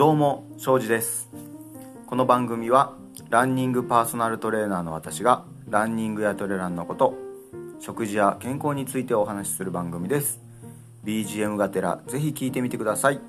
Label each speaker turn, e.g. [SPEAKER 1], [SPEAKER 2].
[SPEAKER 1] どうも庄司です。この番組はランニングパーソナルトレーナーの私がランニングやトレランのこと食事や健康についてお話しする番組です。BGM がてらぜひ聞いてみてください。